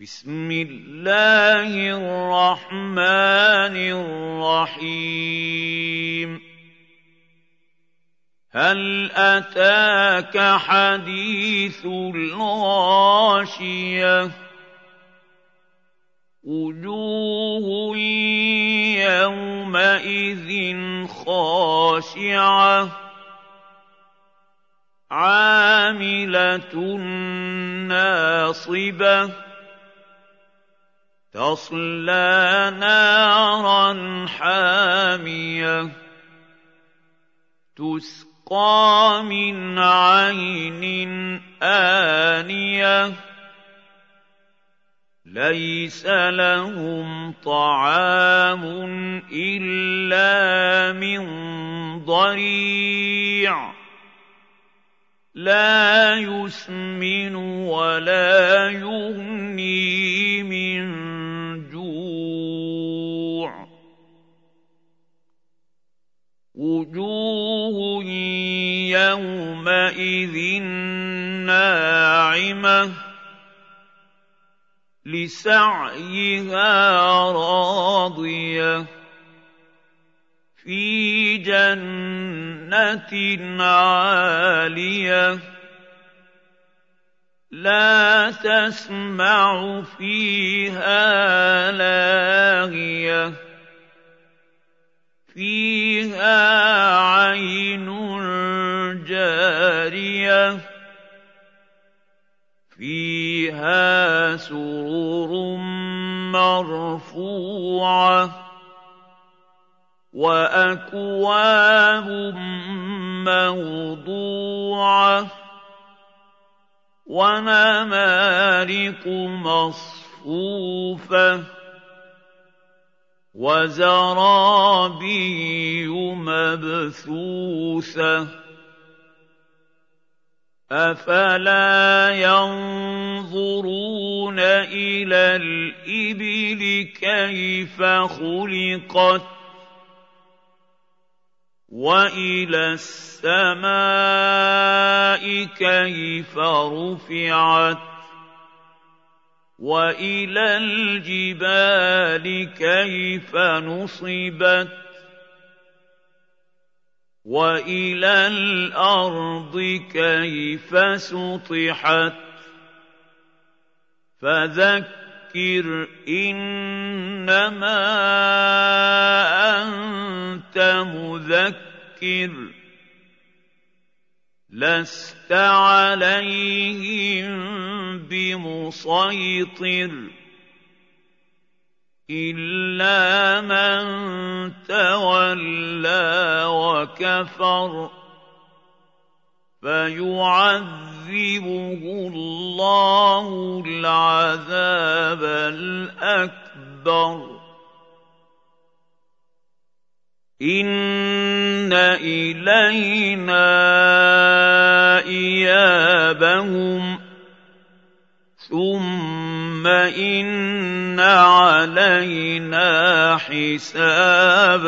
بسم الله الرحمن الرحيم. هل أتاك حديث الغاشية؟ وجوه يومئذ خاشعة. عاملة ناصبة. تصلى نارا حامية تسقى من عين آنية ليس لهم طعام إلا من ضريع لا يسمن ولا يغني يومئذ ناعمه لسعيها راضيه في جنه عاليه لا تسمع فيها لاغيه فيها فيها سرر مرفوعة وأكواب موضوعة ونمارق مصفوفة وزرابي مبثوثة افلا ينظرون إلى الابل كيف خلقت والى السماء كيف رفعت والى الجبال كيف نصبت والى الأرض كيف سطحت فذكر انما انت مذكر لست عليهم بمسيطر الا من تولى وكفر فيعذبه الله العذاب الاكبر ان الينا ايابهم ثم ان علينا حسابهم